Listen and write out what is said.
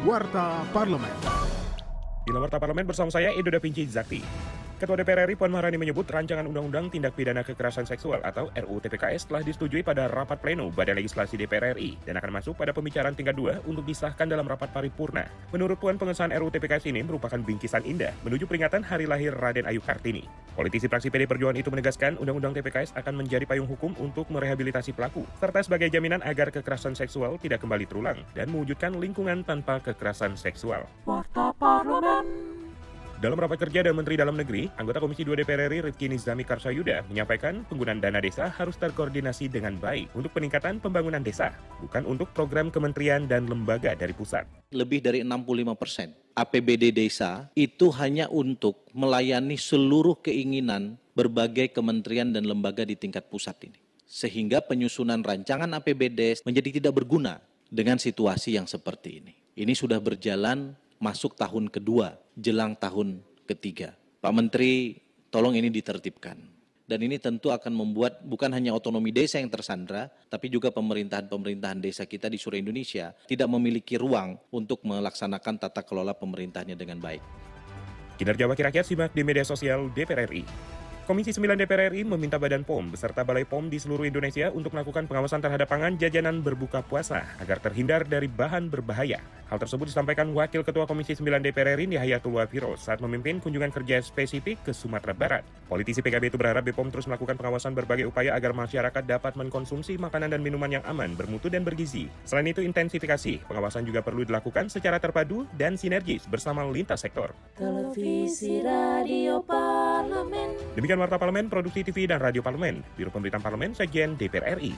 Warta Parlemen. Di Warta Parlemen bersama saya Edo Da Vinci Zakti. Ketua DPR RI Puan Maharani menyebut rancangan Undang-Undang Tindak Pidana Kekerasan Seksual atau RUU TPKS telah disetujui pada rapat pleno Badan Legislasi DPR RI dan akan masuk pada pembicaraan tingkat 2 untuk disahkan dalam rapat paripurna. Menurut Puan, pengesahan RUU TPKS ini merupakan bingkisan indah menuju peringatan hari lahir Raden Ayu Kartini. Politisi fraksi PD Perjuangan itu menegaskan Undang-Undang TPKS akan menjadi payung hukum untuk merehabilitasi pelaku, serta sebagai jaminan agar kekerasan seksual tidak kembali terulang dan mewujudkan lingkungan tanpa kekerasan seksual. Warta Parlemen. Dalam rapat kerja dengan Menteri Dalam Negeri, anggota Komisi 2 DPR RI Rizky Nizami Karsayuda menyampaikan penggunaan dana desa harus terkoordinasi dengan baik untuk peningkatan pembangunan desa, bukan untuk program kementerian dan lembaga dari pusat. Lebih dari 65 persen APBD desa itu hanya untuk melayani seluruh keinginan berbagai kementerian dan lembaga di tingkat pusat ini. Sehingga penyusunan rancangan APBD menjadi tidak berguna dengan situasi yang seperti ini. Ini sudah berjalan masuk tahun kedua jelang tahun ketiga. Pak Menteri, tolong ini ditertibkan. Dan ini tentu akan membuat bukan hanya otonomi desa yang tersandra, tapi juga pemerintahan-pemerintahan desa kita di seluruh Indonesia tidak memiliki ruang untuk melaksanakan tata kelola pemerintahnya dengan baik. Kinerja Wakil Rakyat simak di media sosial DPR RI. Komisi 9 DPR RI meminta Badan POM beserta Balai POM di seluruh Indonesia untuk melakukan pengawasan terhadap pangan jajanan berbuka puasa agar terhindar dari bahan berbahaya. Hal tersebut disampaikan Wakil Ketua Komisi 9 DPR RI Yahayatul Wafiro saat memimpin kunjungan kerja spesifik ke Sumatera Barat. Politisi PKB itu berharap BPOM terus melakukan pengawasan berbagai upaya agar masyarakat dapat mengkonsumsi makanan dan minuman yang aman, bermutu dan bergizi. Selain itu intensifikasi, pengawasan juga perlu dilakukan secara terpadu dan sinergis bersama lintas sektor. Televisi Radio Parlemen. Demikian Warta Parlemen, Produksi TV dan Radio Parlemen, Biro Pemberitaan Parlemen, Sekjen DPR RI.